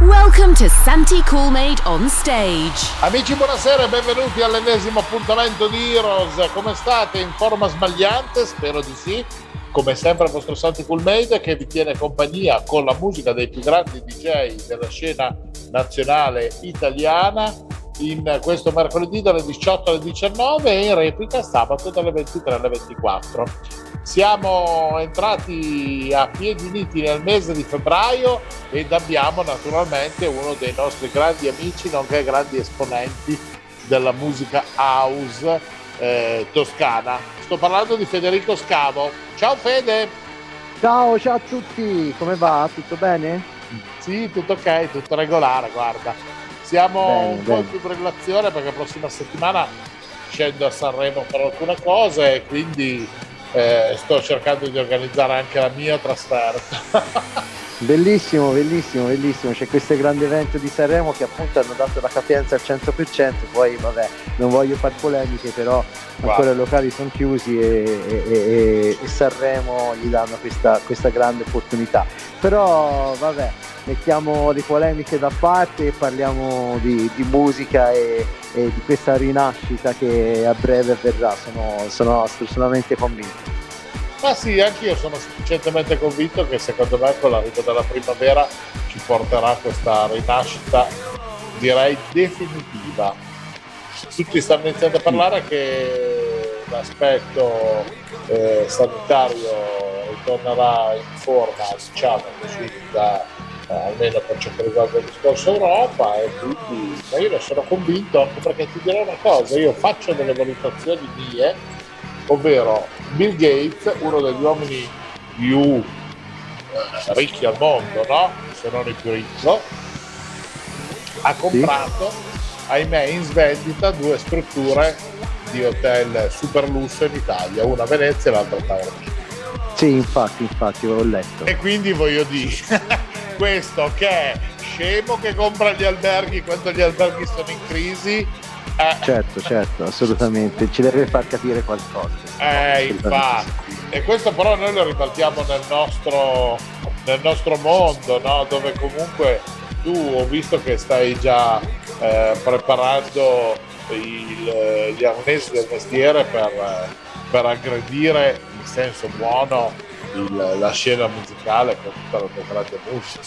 Welcome to Santi Coolmade on stage. Amici, buonasera e benvenuti all'ennesimo appuntamento di Heroes. Come state? In forma sbagliante? Spero di sì. Come sempre il vostro Santi Coolmade che vi tiene compagnia con la musica dei più grandi DJ della scena nazionale italiana in questo mercoledì dalle 18 alle 19 e in replica sabato dalle 23 alle 24. Siamo entrati a piedi uniti nel mese di febbraio ed abbiamo naturalmente uno dei nostri grandi amici, nonché grandi esponenti della musica house eh, toscana. Sto parlando di Federico Scavo. Ciao Fede! Ciao, ciao a tutti, come va? Tutto bene? Sì, tutto ok, tutto regolare, guarda. Siamo Bene, un po' bene. in fibrillazione perché la prossima settimana scendo a Sanremo per alcune cose e quindi eh, sto cercando di organizzare anche la mia trasferta. Bellissimo, bellissimo, bellissimo. C'è questo grande evento di Sanremo che appunto hanno dato la capienza al 100%, poi vabbè, non voglio far polemiche, però ancora i locali sono chiusi e, e- e- e Sanremo gli danno questa, questa grande opportunità. Però vabbè, mettiamo le polemiche da parte e parliamo di, di musica e, e di questa rinascita che a breve avverrà, sono, sono assolutamente convinto. Ma sì, anch'io sono sufficientemente convinto che secondo me con l'arrivo della primavera ci porterà questa rinascita, direi definitiva. Tutti stanno iniziando a parlare che l'aspetto eh, sanitario ritornerà in forma, diciamo così, da, eh, almeno per ciò che riguarda il discorso Europa e quindi ma io ne sono convinto anche perché ti dirò una cosa, io faccio delle valutazioni mie, ovvero Bill Gates, uno degli uomini più eh, ricchi al mondo, no? Se non il più ricco, ha comprato, ahimè, in svendita due strutture di hotel super lusso in Italia, una a Venezia e l'altra a Taormina. Sì, infatti, infatti, ho letto. E quindi voglio dire, questo che è scemo che compra gli alberghi quando gli alberghi sono in crisi, eh, Certo, certo, assolutamente, ci deve far capire qualcosa. Eh, infatti. E questo però noi lo ribaltiamo nel nostro, nel nostro mondo, no? dove comunque tu ho visto che stai già eh, preparando il- gli arnesi del mestiere per, eh, per aggredire in senso buono il- la scena musicale con tutta la tua musica.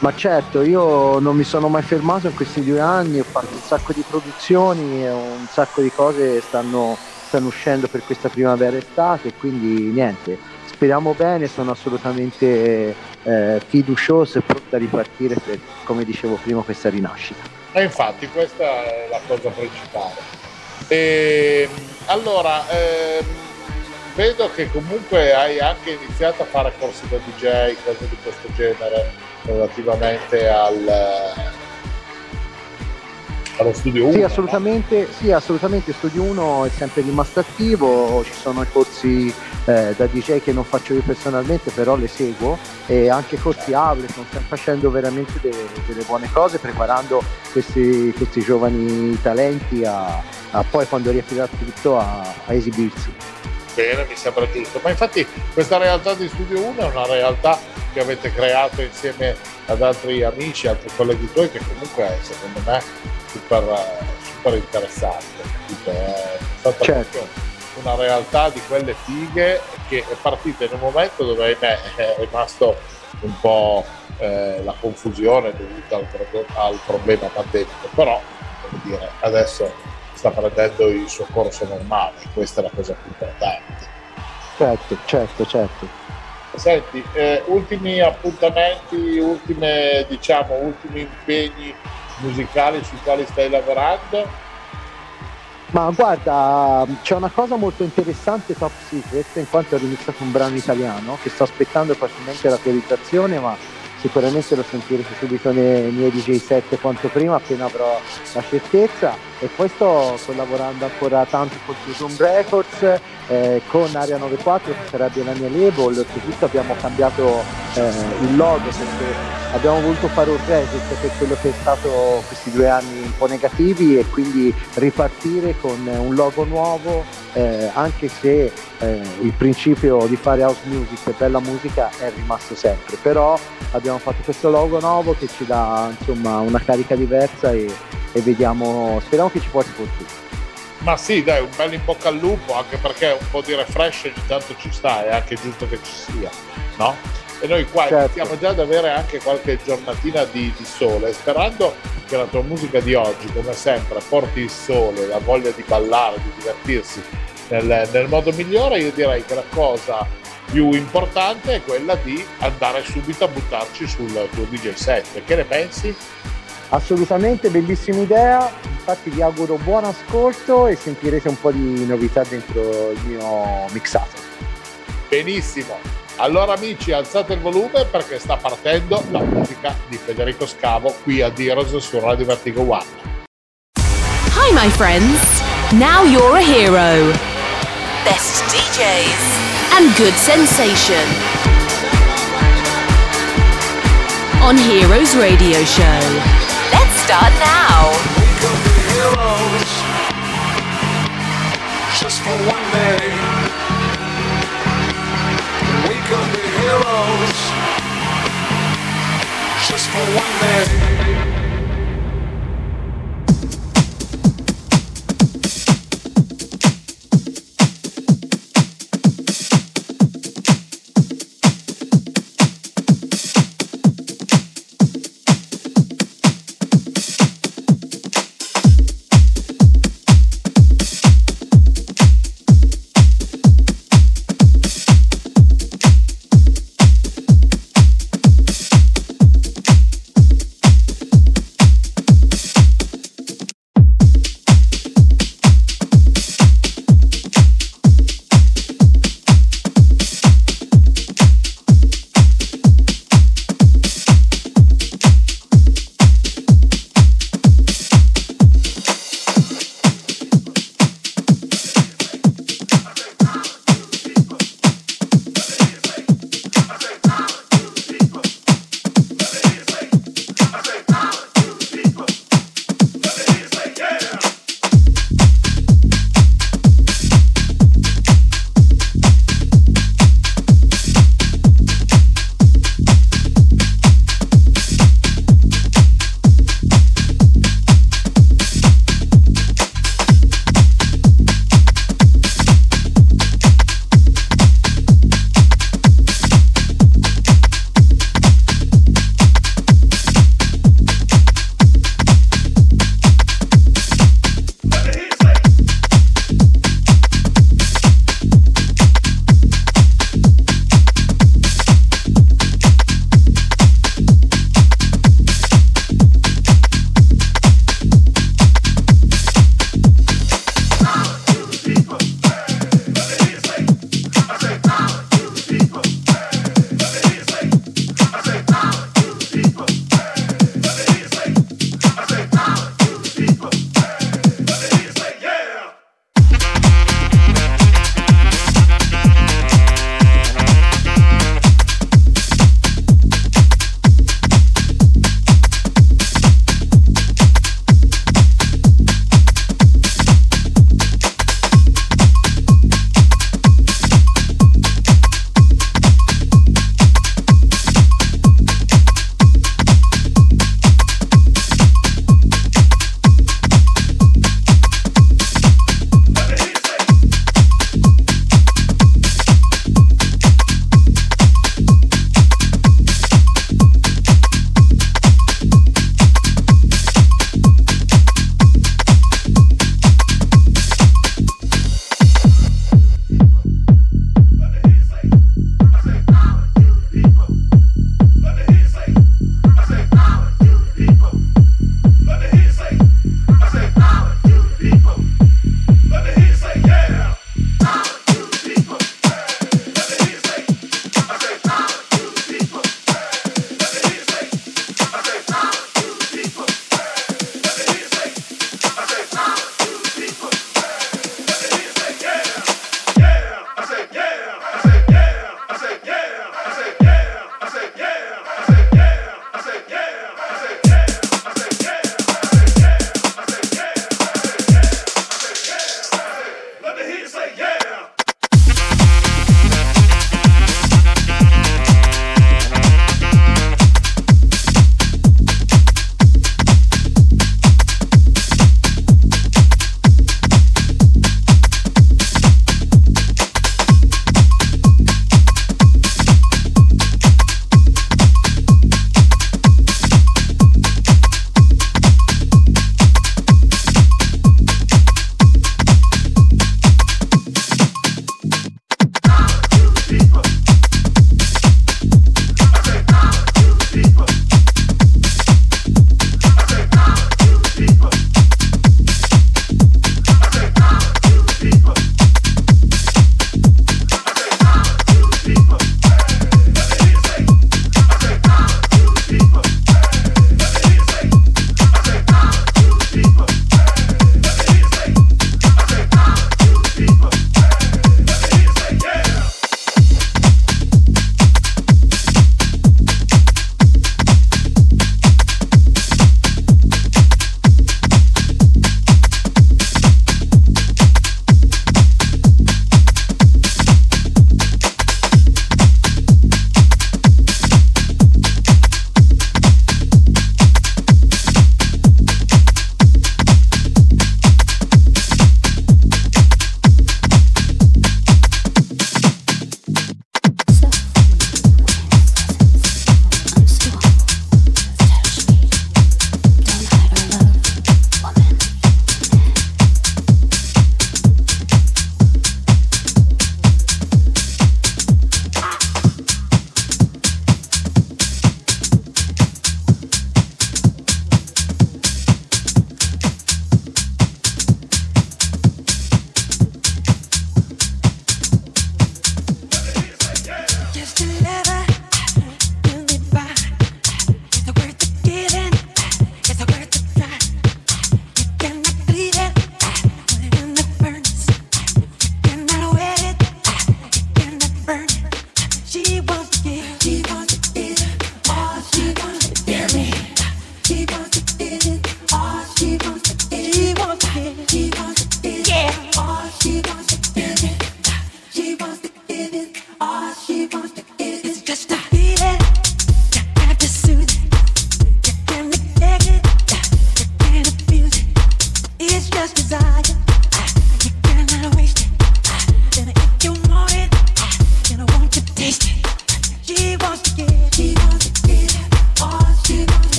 Ma certo, io non mi sono mai fermato in questi due anni, ho fatto un sacco di produzioni e un sacco di cose stanno, stanno uscendo per questa primavera estate, quindi niente, speriamo bene, sono assolutamente eh, fiducioso e pronto a ripartire per, come dicevo prima, questa rinascita. E infatti questa è la cosa principale. E, allora, ehm, vedo che comunque hai anche iniziato a fare corsi da DJ, cose di questo genere relativamente al, allo studio 1. Sì, assolutamente, sì, assolutamente Studio 1 è sempre rimasto attivo, ci sono i corsi eh, da DJ che non faccio io personalmente, però le seguo e anche corsi Ableton, stiamo facendo veramente delle, delle buone cose, preparando questi, questi giovani talenti a, a poi quando riaprirà tutto a, a esibirsi. Bene, mi sembra giusto. Ma infatti questa realtà di Studio 1 è una realtà che avete creato insieme ad altri amici, altri colleghi tuoi, che comunque è secondo me super, super interessante. capito? È stata Certo. una realtà di quelle fighe che è partita in un momento dove ahimè è rimasto un po' eh, la confusione dovuta al, pro- al problema pandemico, però dire, adesso sta prendendo il suo corso normale, questa è la cosa più importante. Certo, certo, certo. Senti, eh, ultimi appuntamenti, ultime, diciamo, ultimi impegni musicali sui quali stai lavorando? Ma guarda, c'è una cosa molto interessante top secret, in quanto ho iniziato un brano italiano che sto aspettando facilmente la realizzazione, ma sicuramente lo sentirete subito nei miei DJ set quanto prima appena avrò la certezza. E poi sto collaborando ancora tanto con Zoom Records eh, con Area 94 che sarebbe la mia label. Oltretutto abbiamo cambiato eh, il logo perché abbiamo voluto fare un reset per quello che è stato questi due anni po' negativi e quindi ripartire con un logo nuovo eh, anche se eh, il principio di fare house music e bella musica è rimasto sempre però abbiamo fatto questo logo nuovo che ci dà insomma una carica diversa e, e vediamo speriamo che ci porti fortuna ma sì, dai, un bel in bocca al lupo, anche perché un po' di refresh ogni tanto ci sta, è anche giusto che ci sia, no? E noi qua certo. iniziamo già ad avere anche qualche giornatina di, di, sole, sperando che la tua musica di oggi, come sempre, porti il sole, la voglia di ballare, di divertirsi nel, nel modo migliore. Io direi che la cosa più importante è quella di andare subito a buttarci sul tuo DJ set. Che ne pensi? Assolutamente, bellissima idea, infatti vi auguro buon ascolto e sentirete un po' di novità dentro il mio mixato. Benissimo, allora amici alzate il volume perché sta partendo la musica di Federico Scavo qui a Diros su Radio Vertigo One. Hi my friends, now you're a hero. Best DJs and good sensation. On Heroes Radio Show. start now. We could be heroes just for one day. We could be heroes just for one day.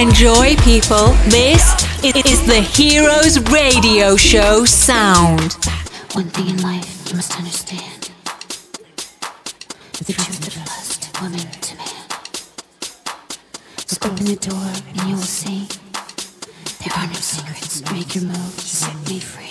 Enjoy, people. This is the Heroes Radio Show sound. One thing in life you must understand the truth of lust, woman to man. Just open the door and you will see there are no secrets. Make your move, set me free.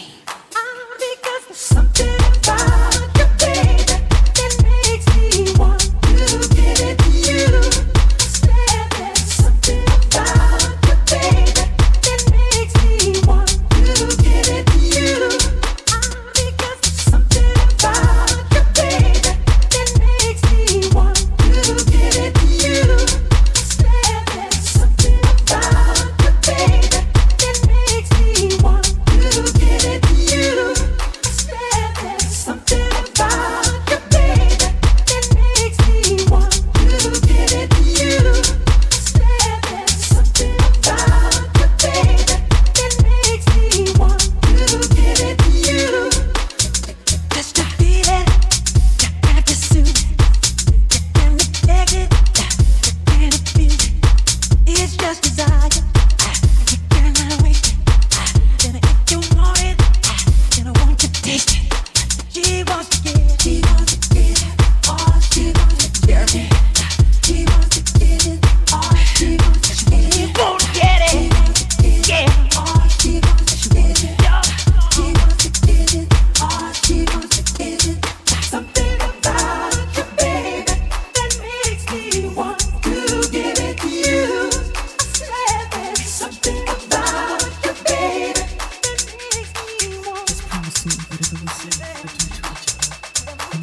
Seni Sen bütün çalacağım.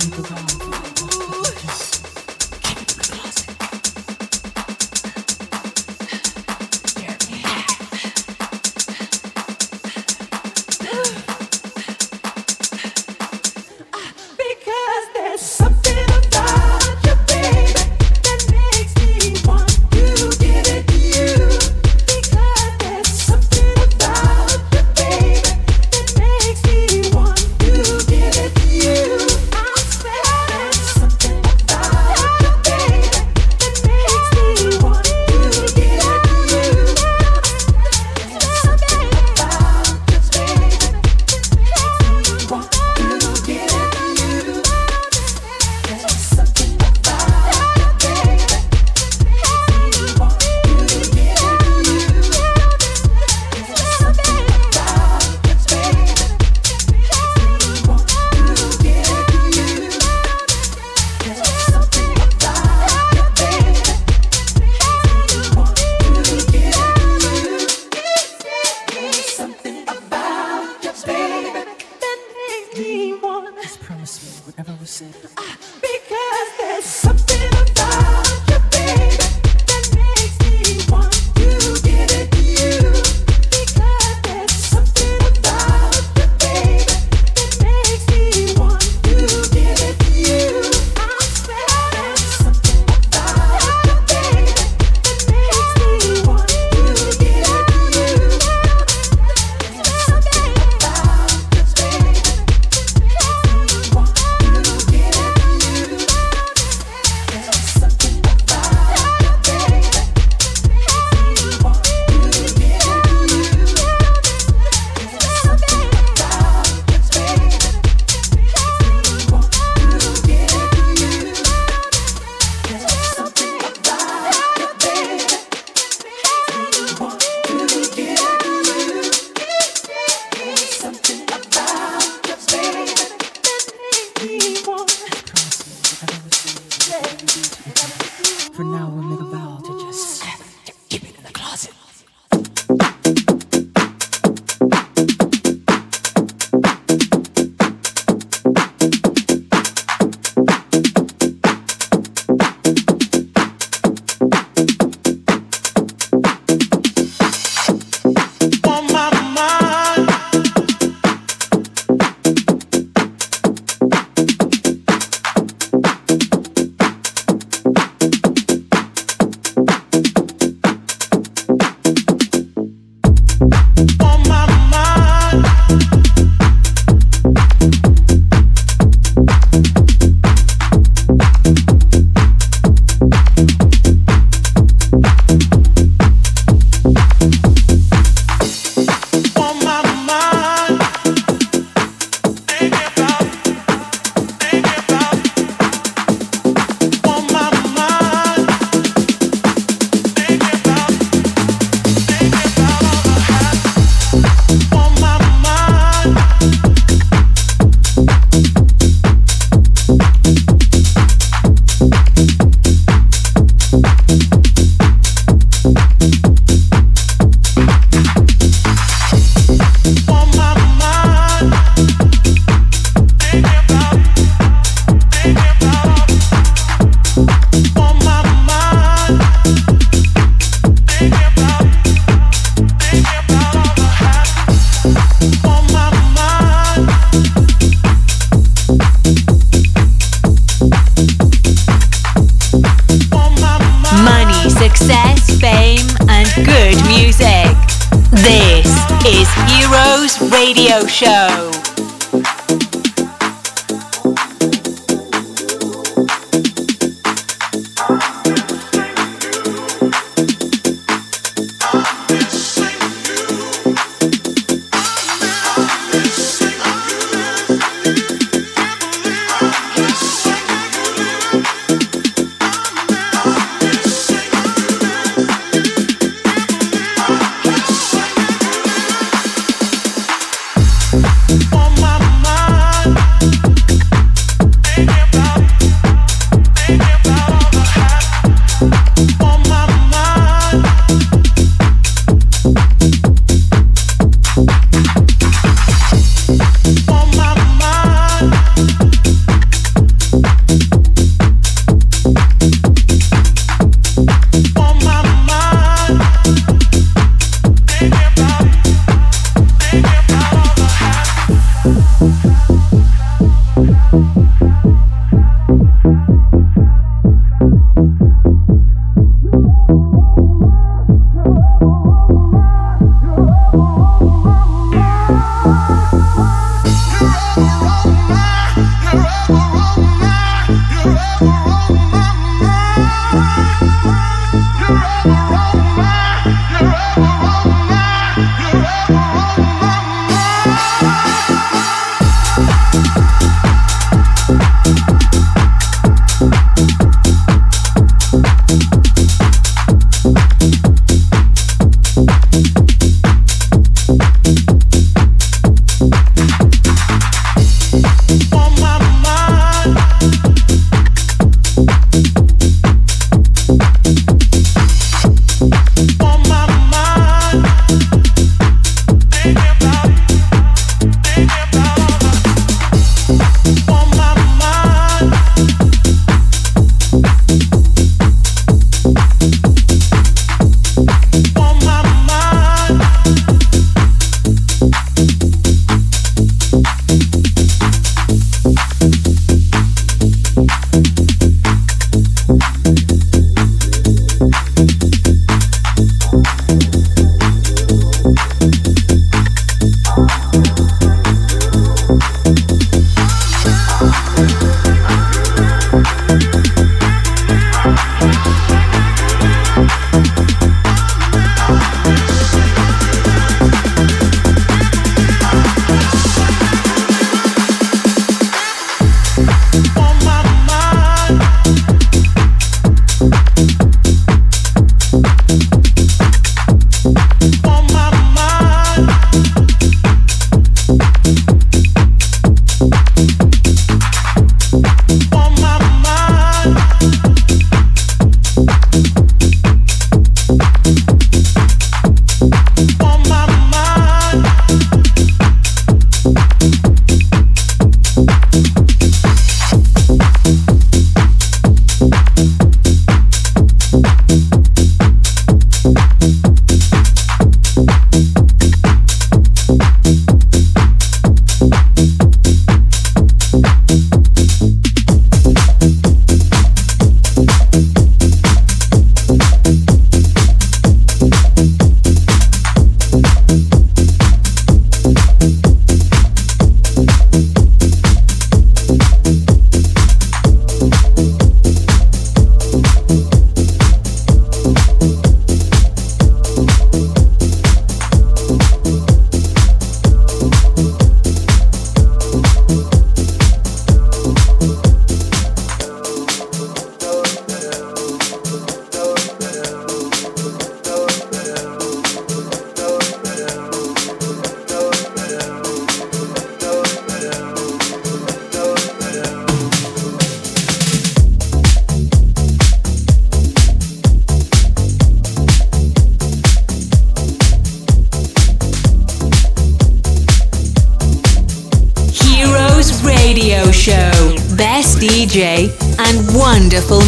Şey Anladın mı?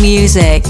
Music.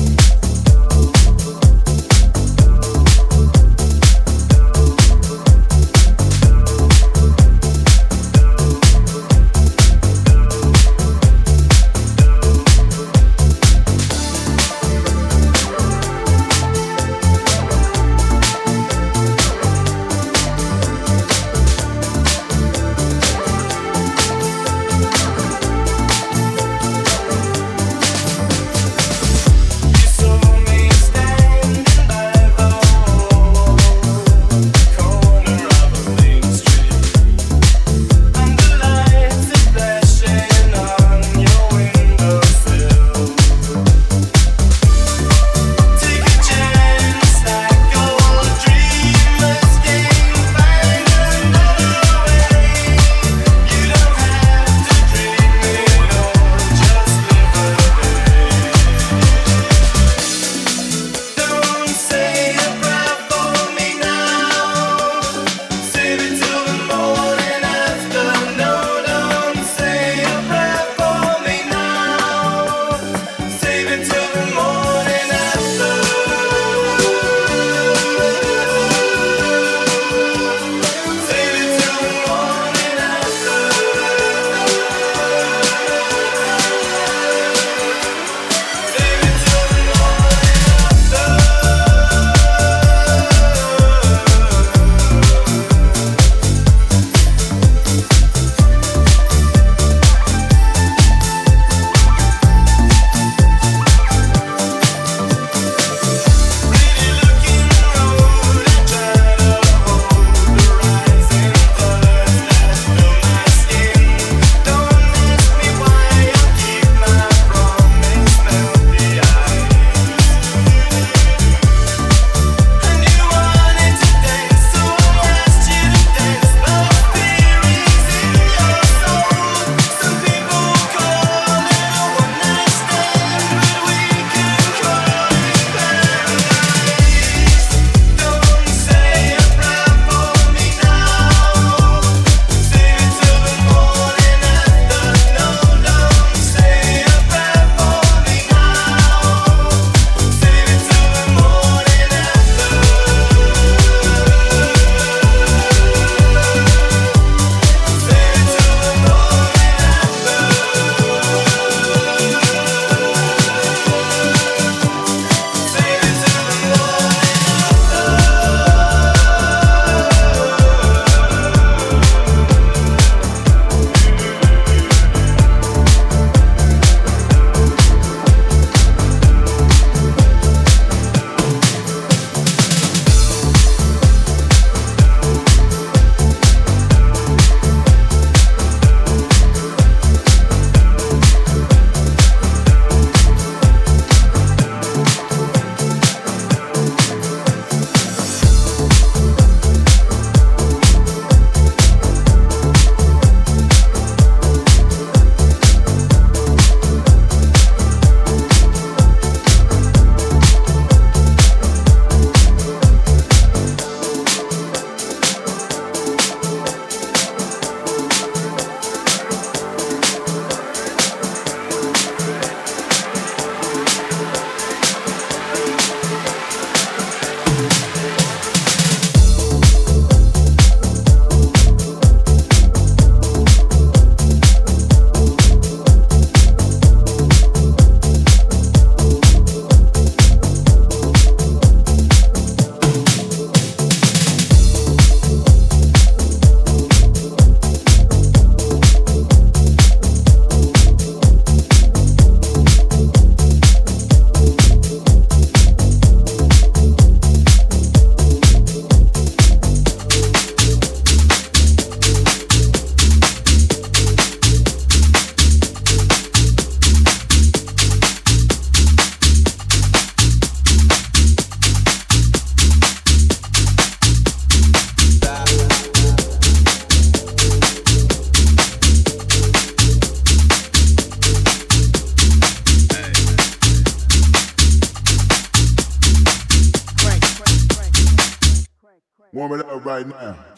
man.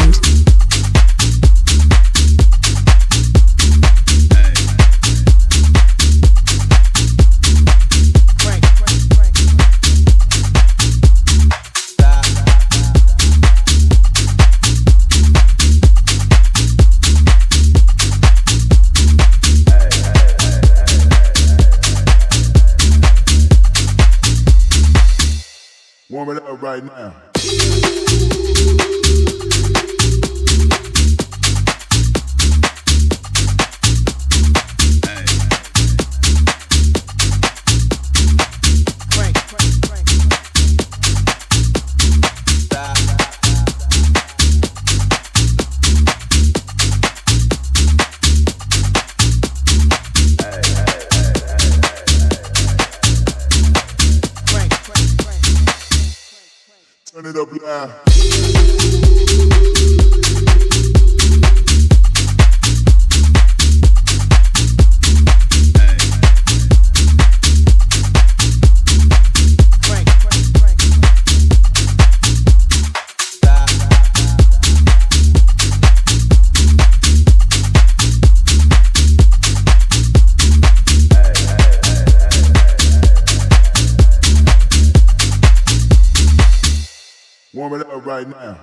right now. Turn it up loud. right now.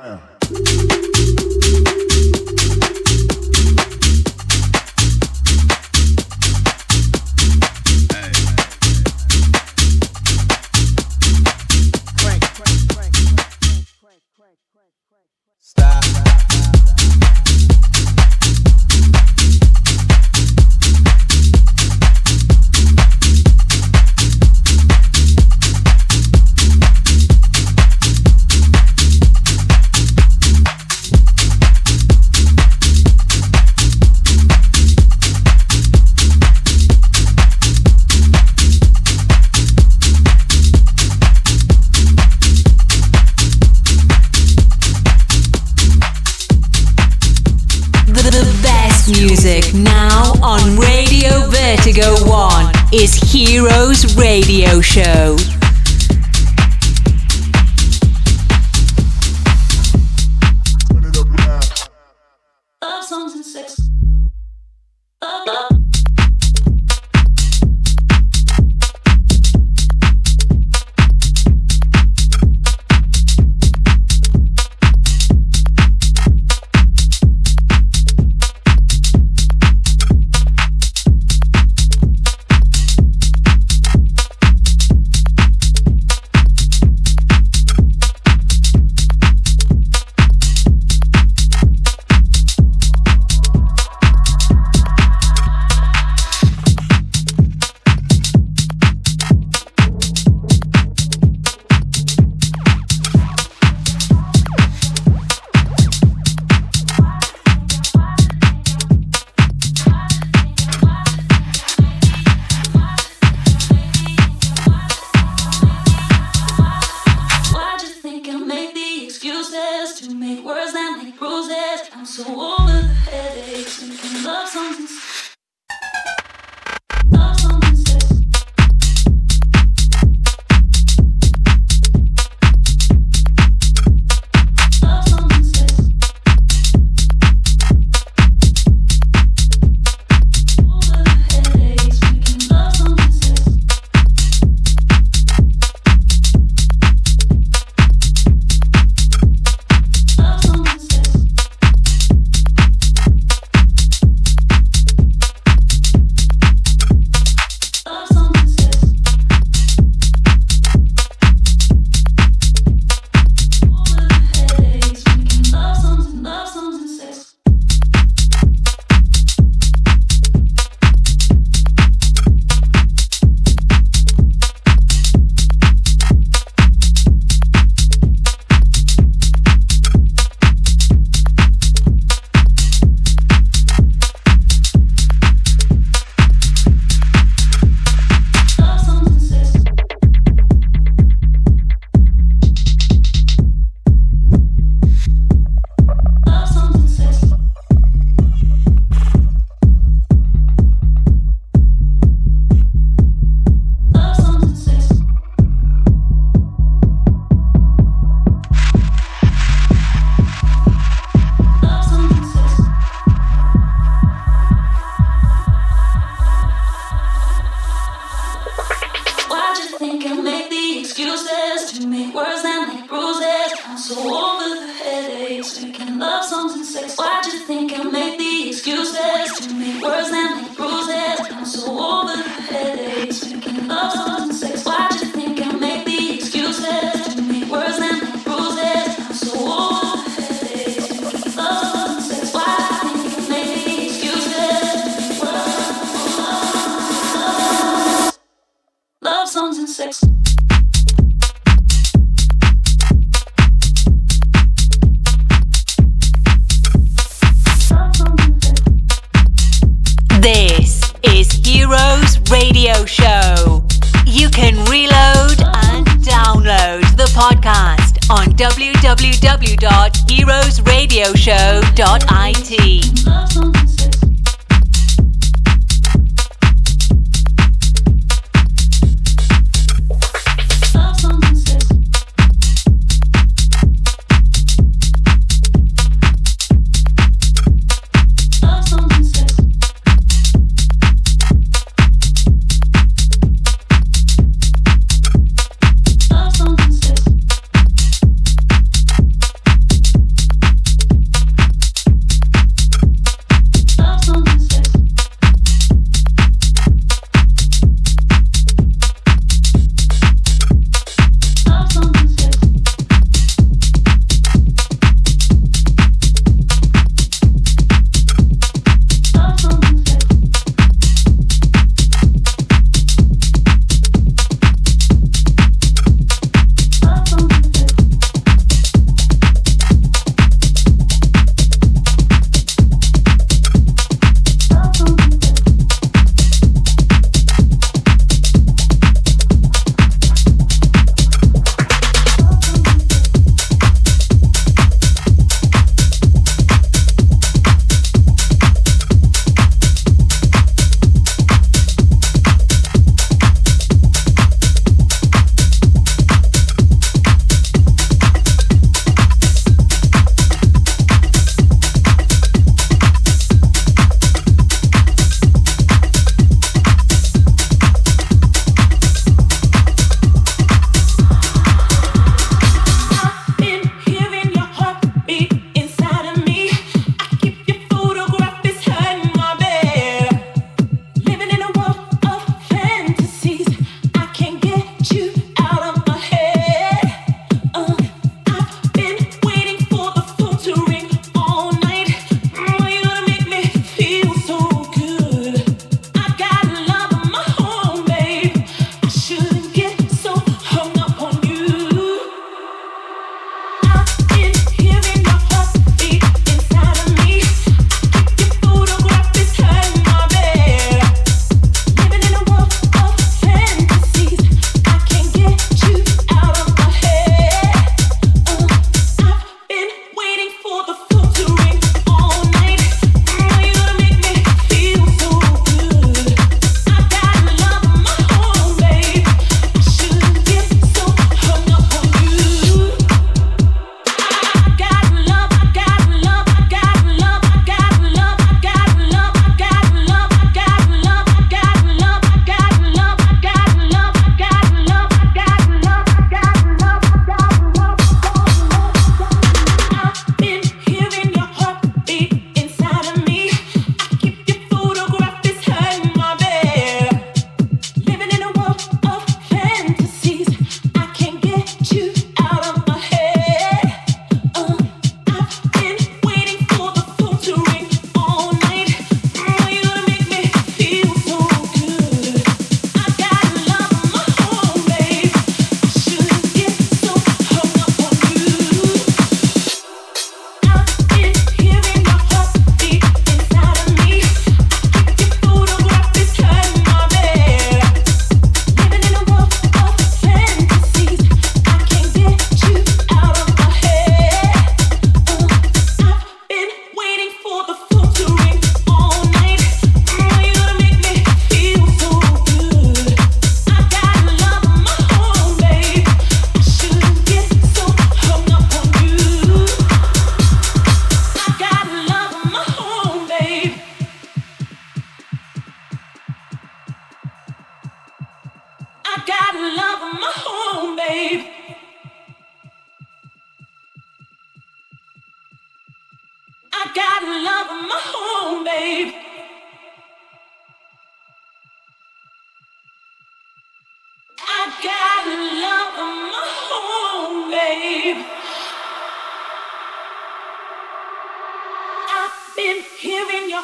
Radio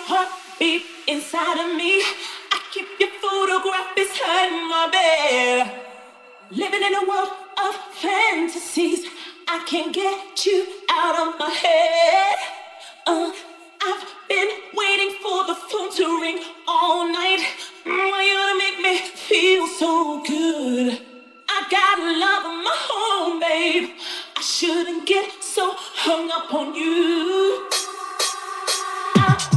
heartbeat inside of me. I keep your photograph beside my bed. Living in a world of fantasies. I can't get you out of my head. Uh, I've been waiting for the phone to ring all night. Why you to make me feel so good? I got love of my own, babe. I shouldn't get so hung up on you. I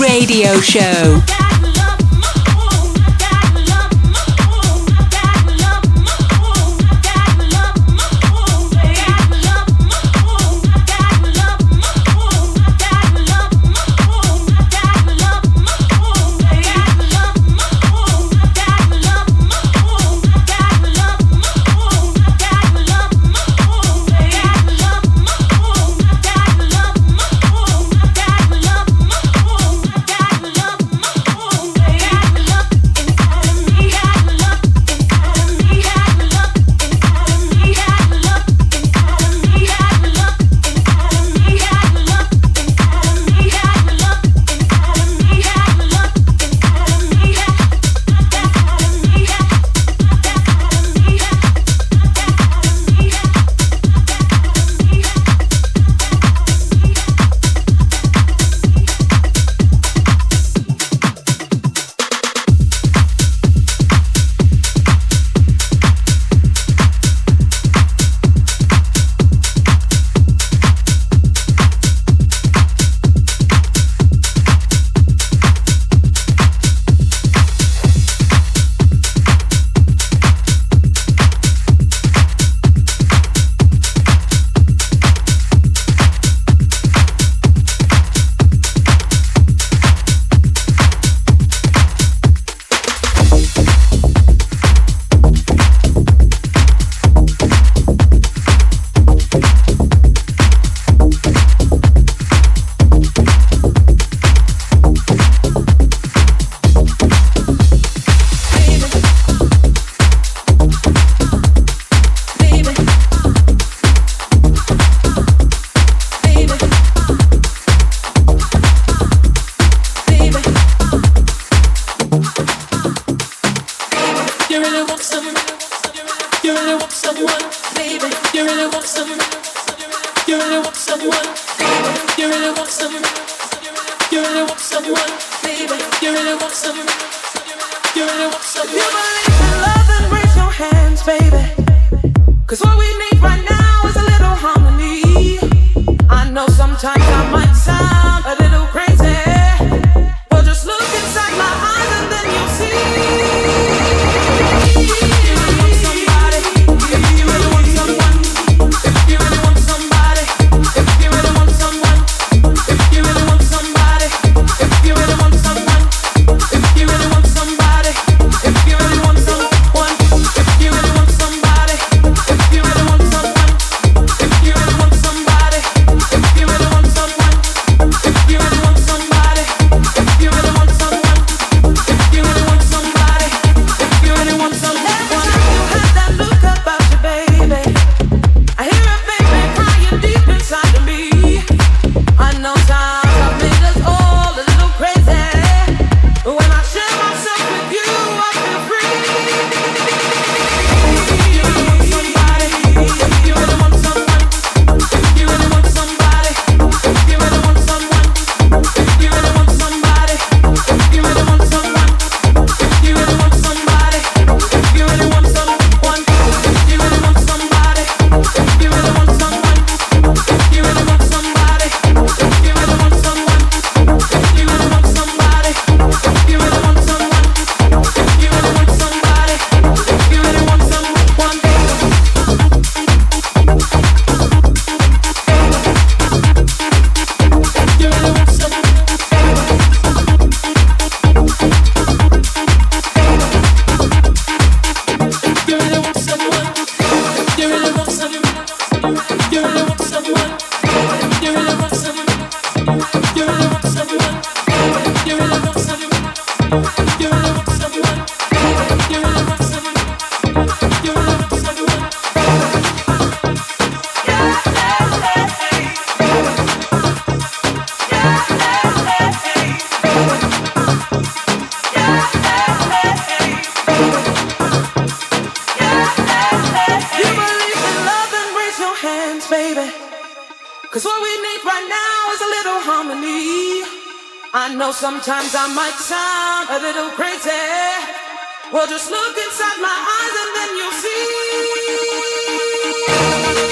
radio show. Cause what we need right now is a little harmony. I know sometimes I might sound a little crazy. Well, just look inside my eyes and then you'll see.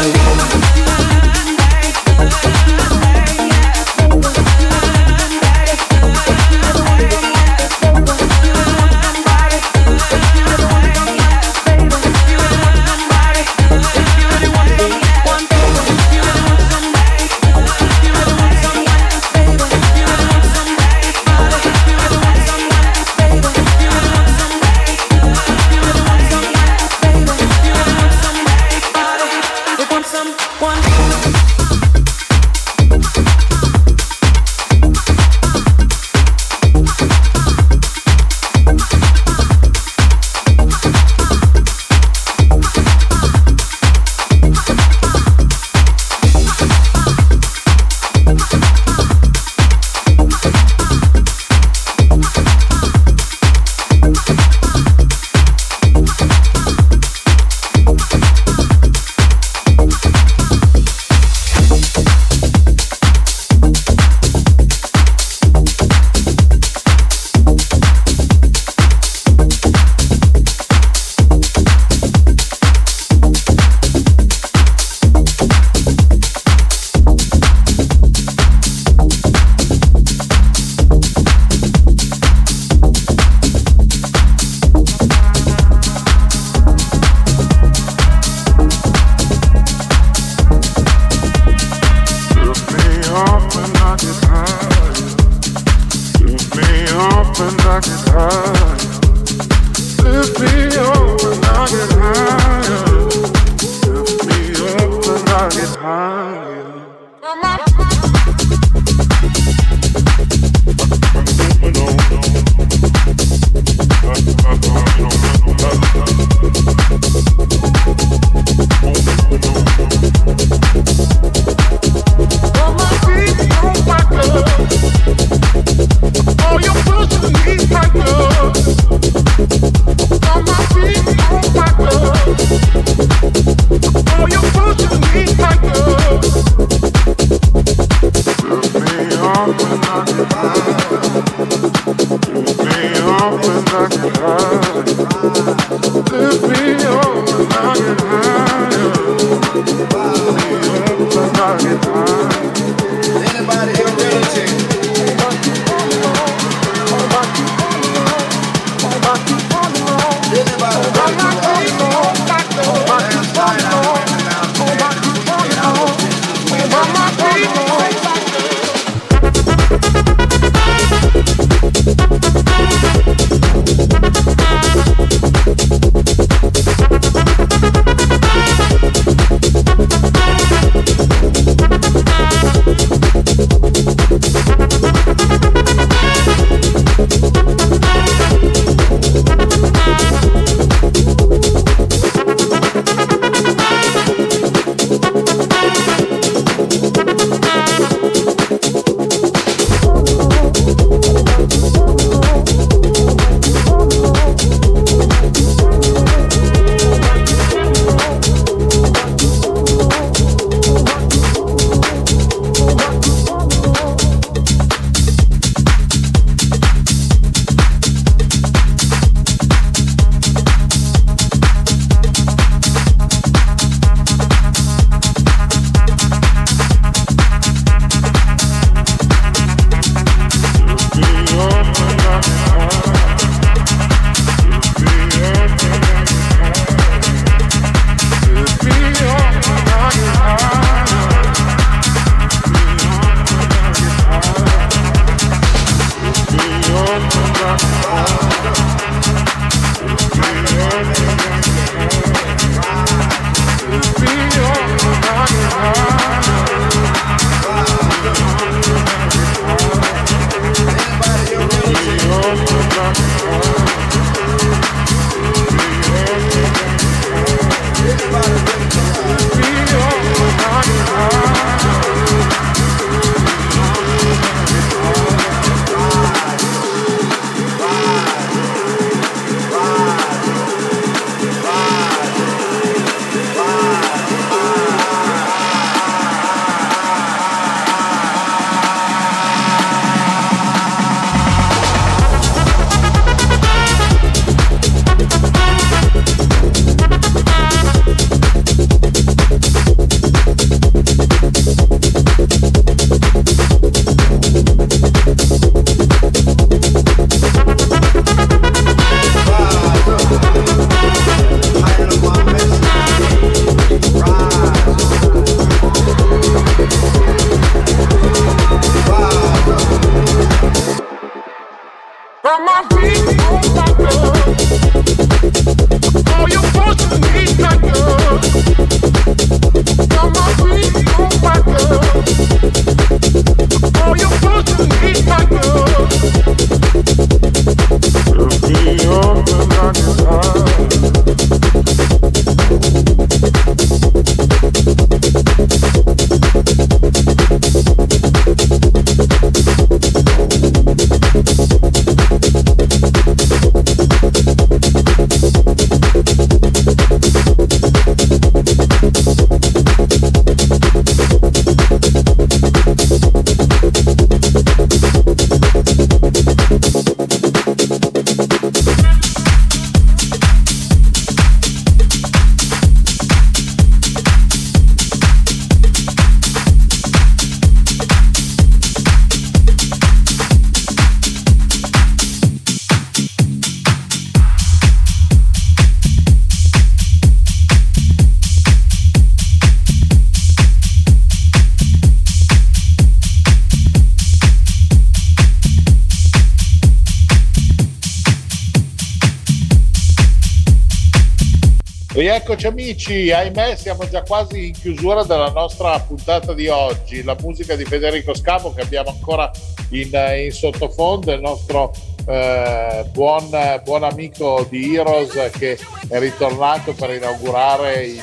Rieccoci amici, ahimè siamo già quasi in chiusura della nostra puntata di oggi. La musica di Federico Scavo che abbiamo ancora in, in sottofondo, il nostro eh, buon, buon, amico di Heroes che è ritornato per inaugurare il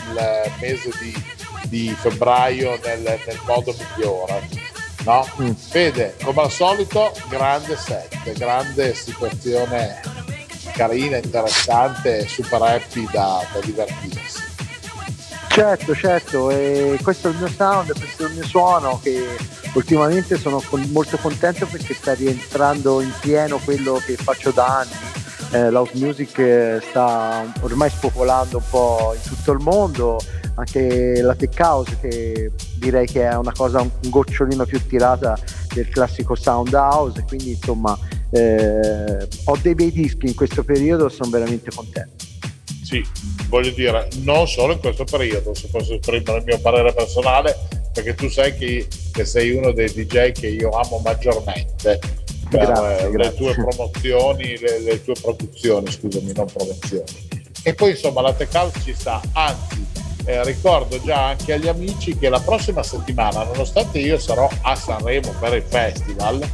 mese di, di febbraio nel, nel, modo migliore. No? Mm. Fede, come al solito, grande set, grande situazione carina, interessante, super happy da, da divertirsi. Certo, certo, e questo è il mio sound, questo è il mio suono che ultimamente sono con, molto contento perché sta rientrando in pieno quello che faccio da anni. Eh, l'house music eh, sta ormai spopolando un po' in tutto il mondo, anche la tech house che direi che è una cosa un gocciolino più tirata del classico sound house, quindi insomma eh, ho dei bei dischi in questo periodo, sono veramente contento. Sì, voglio dire, non solo in questo periodo, se posso esprimere il mio parere personale, perché tu sai che, che sei uno dei DJ che io amo maggiormente per grazie, le grazie. tue promozioni, le, le, tue produzioni, scusami, non promozioni. E poi insomma la Tech House ci sta, anzi eh, ricordo già anche agli amici che la prossima settimana, nonostante io sarò a Sanremo per il festival,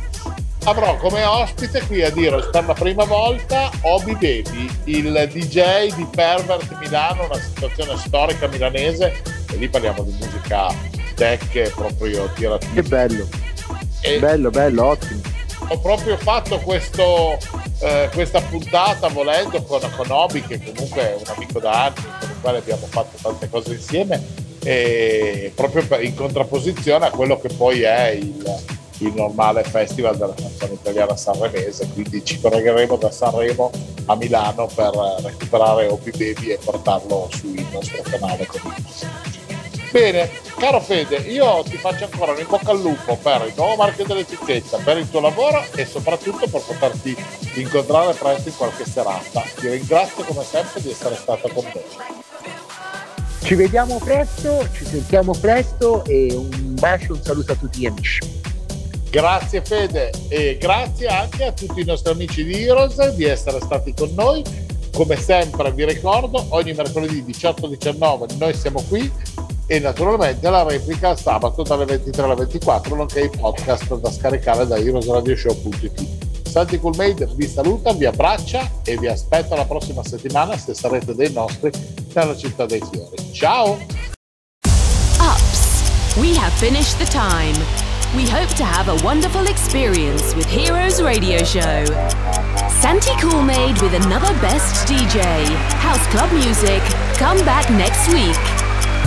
avrò come ospite qui a dire per la prima volta Obi Baby, il DJ di Pervert Milano, una situazione storica milanese, e lì parliamo di musica tech proprio tirativa. Che bello, e bello, bello, ottimo. Ho proprio fatto questo, eh, questa puntata volendo con, con Obi, che comunque è un amico da anni, con il quale abbiamo fatto tante cose insieme, e proprio in contrapposizione a quello che poi è il il normale festival della canzone italiana sanremese, quindi ci collegheremo da Sanremo a Milano per recuperare Obi Baby e portarlo sul nostro canale. con Bene, caro Fede, io ti faccio ancora un in bocca al lupo per il nuovo marchio dell'etichetta, per il tuo lavoro e soprattutto per poterti incontrare presto in qualche serata. Ti ringrazio come sempre di essere stato con me. Ci vediamo presto, ci sentiamo presto e un bacio, un saluto a tutti gli amici. Grazie Fede e grazie anche a tutti i nostri amici di Heroes di essere stati con noi. Come sempre vi ricordo, ogni mercoledì 18-19 noi siamo qui e naturalmente la replica sabato dalle 23 alle 24 nonché i podcast da scaricare da heroesradioshow.it. Santi Coolmade vi saluta, vi abbraccia e vi aspetto la prossima settimana se sarete dei nostri nella città dei fiori. Ciao! Ups, we have finished the time. We hope to have a wonderful experience with Heroes Radio Show. Santi Coolmade with another Best DJ, House Club Music. Come back next week.